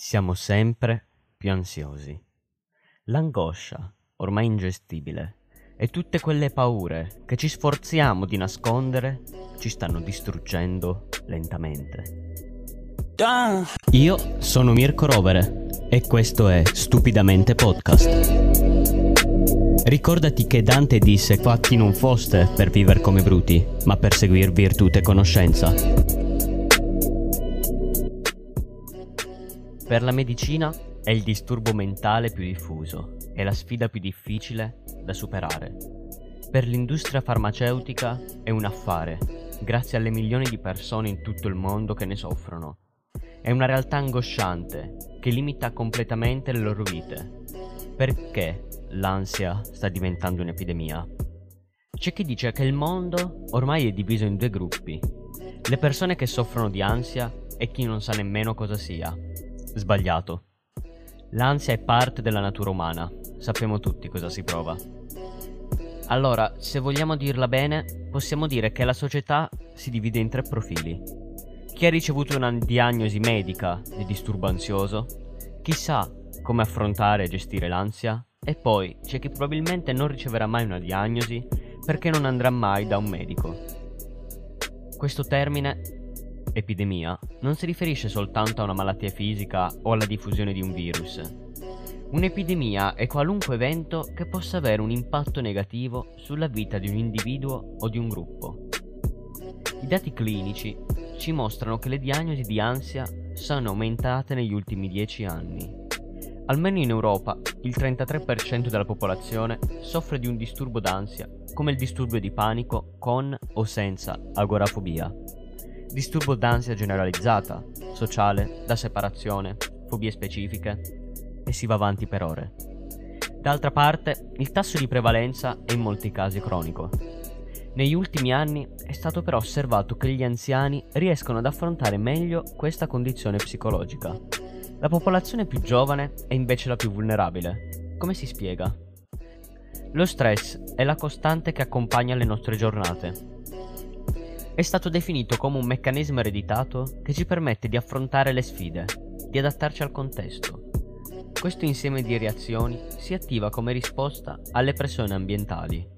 Siamo sempre più ansiosi. L'angoscia, ormai ingestibile, e tutte quelle paure che ci sforziamo di nascondere ci stanno distruggendo lentamente. Io sono Mirko Rovere e questo è Stupidamente Podcast. Ricordati che Dante disse fatti non foste per vivere come bruti, ma per seguir virtù e conoscenza. Per la medicina è il disturbo mentale più diffuso e la sfida più difficile da superare. Per l'industria farmaceutica è un affare, grazie alle milioni di persone in tutto il mondo che ne soffrono. È una realtà angosciante che limita completamente le loro vite. Perché l'ansia sta diventando un'epidemia? C'è chi dice che il mondo ormai è diviso in due gruppi. Le persone che soffrono di ansia e chi non sa nemmeno cosa sia. Sbagliato. L'ansia è parte della natura umana, sappiamo tutti cosa si prova. Allora, se vogliamo dirla bene, possiamo dire che la società si divide in tre profili. Chi ha ricevuto una diagnosi medica di disturbo ansioso, chi sa come affrontare e gestire l'ansia, e poi c'è chi probabilmente non riceverà mai una diagnosi perché non andrà mai da un medico. Questo termine epidemia non si riferisce soltanto a una malattia fisica o alla diffusione di un virus. Un'epidemia è qualunque evento che possa avere un impatto negativo sulla vita di un individuo o di un gruppo. I dati clinici ci mostrano che le diagnosi di ansia sono aumentate negli ultimi 10 anni. Almeno in Europa il 33% della popolazione soffre di un disturbo d'ansia, come il disturbo di panico con o senza agorafobia disturbo d'ansia generalizzata, sociale, da separazione, fobie specifiche e si va avanti per ore. D'altra parte, il tasso di prevalenza è in molti casi cronico. Negli ultimi anni è stato però osservato che gli anziani riescono ad affrontare meglio questa condizione psicologica. La popolazione più giovane è invece la più vulnerabile. Come si spiega? Lo stress è la costante che accompagna le nostre giornate è stato definito come un meccanismo ereditato che ci permette di affrontare le sfide, di adattarci al contesto. Questo insieme di reazioni si attiva come risposta alle pressioni ambientali.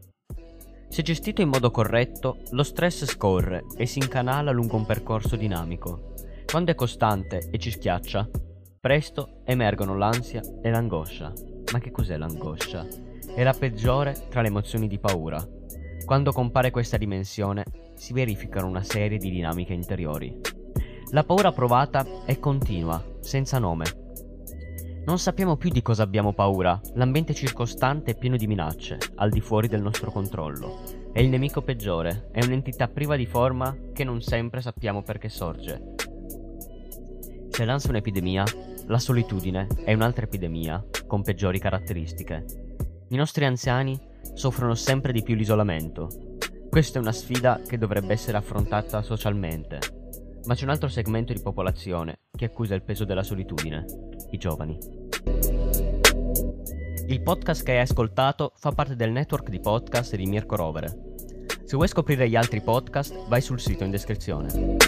Se gestito in modo corretto, lo stress scorre e si incanala lungo un percorso dinamico. Quando è costante e ci schiaccia, presto emergono l'ansia e l'angoscia. Ma che cos'è l'angoscia? È la peggiore tra le emozioni di paura. Quando compare questa dimensione, si verificano una serie di dinamiche interiori. La paura provata è continua, senza nome. Non sappiamo più di cosa abbiamo paura, l'ambiente circostante è pieno di minacce, al di fuori del nostro controllo. È il nemico peggiore, è un'entità priva di forma che non sempre sappiamo perché sorge. Se l'ansia è un'epidemia, la solitudine è un'altra epidemia, con peggiori caratteristiche. I nostri anziani soffrono sempre di più l'isolamento. Questa è una sfida che dovrebbe essere affrontata socialmente, ma c'è un altro segmento di popolazione che accusa il peso della solitudine, i giovani. Il podcast che hai ascoltato fa parte del network di podcast di Mirko Rovere. Se vuoi scoprire gli altri podcast, vai sul sito in descrizione.